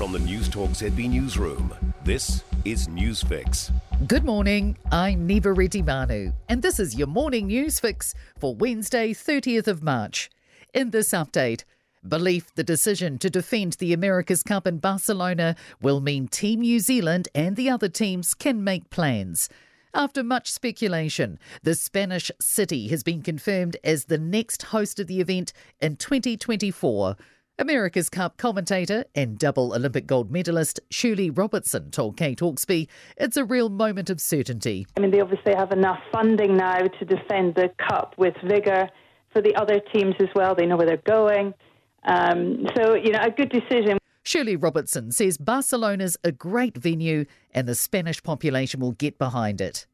From the News Newstalk ZB Newsroom, this is Newsfix. Good morning, I'm Niva Retimanu, and this is your morning news fix for Wednesday, 30th of March. In this update, belief the decision to defend the America's Cup in Barcelona will mean Team New Zealand and the other teams can make plans. After much speculation, the Spanish city has been confirmed as the next host of the event in 2024. America's Cup commentator and double Olympic gold medalist Shirley Robertson told Kate Hawkesby it's a real moment of certainty. I mean, they obviously have enough funding now to defend the Cup with vigour for the other teams as well. They know where they're going. Um, so, you know, a good decision. Shirley Robertson says Barcelona's a great venue and the Spanish population will get behind it.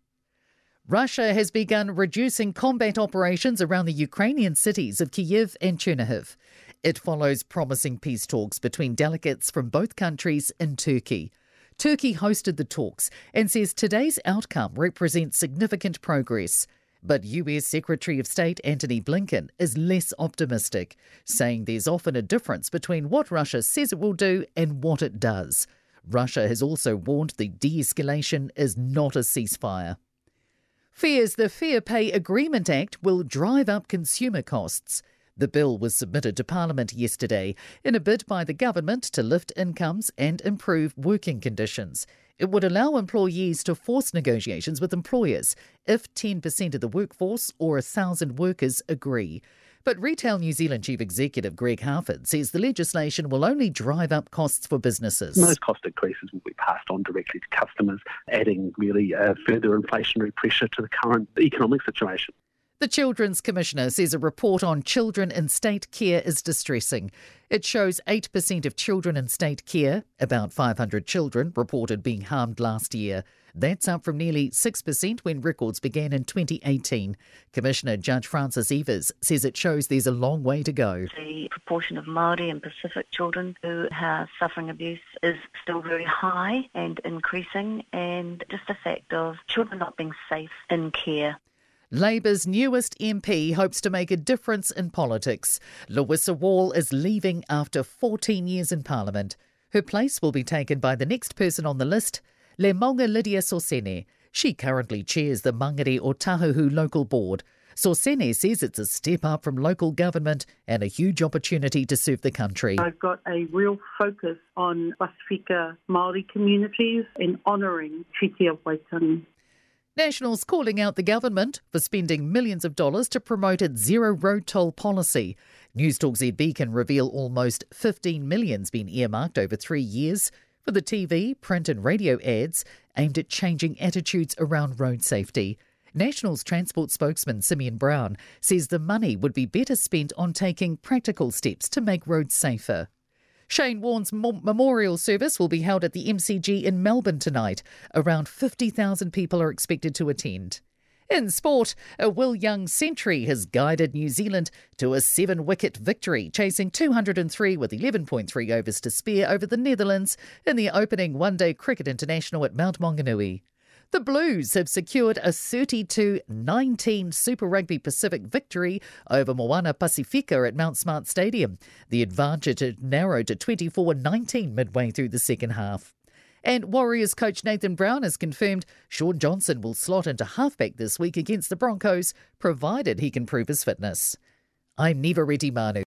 Russia has begun reducing combat operations around the Ukrainian cities of Kyiv and Chernihiv. It follows promising peace talks between delegates from both countries in Turkey. Turkey hosted the talks and says today's outcome represents significant progress. But US Secretary of State Antony Blinken is less optimistic, saying there's often a difference between what Russia says it will do and what it does. Russia has also warned the de escalation is not a ceasefire fears the Fair Pay Agreement Act will drive up consumer costs. The bill was submitted to Parliament yesterday in a bid by the government to lift incomes and improve working conditions. It would allow employees to force negotiations with employers if 10% of the workforce or 1,000 workers agree. But Retail New Zealand Chief Executive Greg Harford says the legislation will only drive up costs for businesses. Most cost increases will be passed on directly to customers, adding really uh, further inflationary pressure to the current economic situation. The Children's Commissioner says a report on children in state care is distressing. It shows 8% of children in state care, about 500 children, reported being harmed last year. That's up from nearly 6% when records began in 2018. Commissioner Judge Frances Eivers says it shows there's a long way to go. The proportion of Māori and Pacific children who are suffering abuse is still very high and increasing, and just the fact of children not being safe in care. Labour's newest MP hopes to make a difference in politics. Louisa Wall is leaving after 14 years in Parliament. Her place will be taken by the next person on the list, Lemauga Lydia Sosene. She currently chairs the Mangere-Otahuhu local board. Sorsene says it's a step up from local government and a huge opportunity to serve the country. I've got a real focus on Pasifika Māori communities in honouring Treaty of Waitangi. Nationals calling out the government for spending millions of dollars to promote its zero road toll policy. Newstalk ZB can reveal almost 15 million's been earmarked over three years for the TV, print and radio ads aimed at changing attitudes around road safety. Nationals Transport spokesman Simeon Brown says the money would be better spent on taking practical steps to make roads safer. Shane Warne's memorial service will be held at the MCG in Melbourne tonight. Around 50,000 people are expected to attend. In sport, a Will Young century has guided New Zealand to a seven wicket victory, chasing 203 with 11.3 overs to spare over the Netherlands in the opening one day cricket international at Mount Maunganui. The Blues have secured a 32 19 Super Rugby Pacific victory over Moana Pacifica at Mount Smart Stadium. The advantage had narrowed to 24 19 midway through the second half. And Warriors coach Nathan Brown has confirmed Shaun Johnson will slot into halfback this week against the Broncos, provided he can prove his fitness. I'm Niva Retimanu.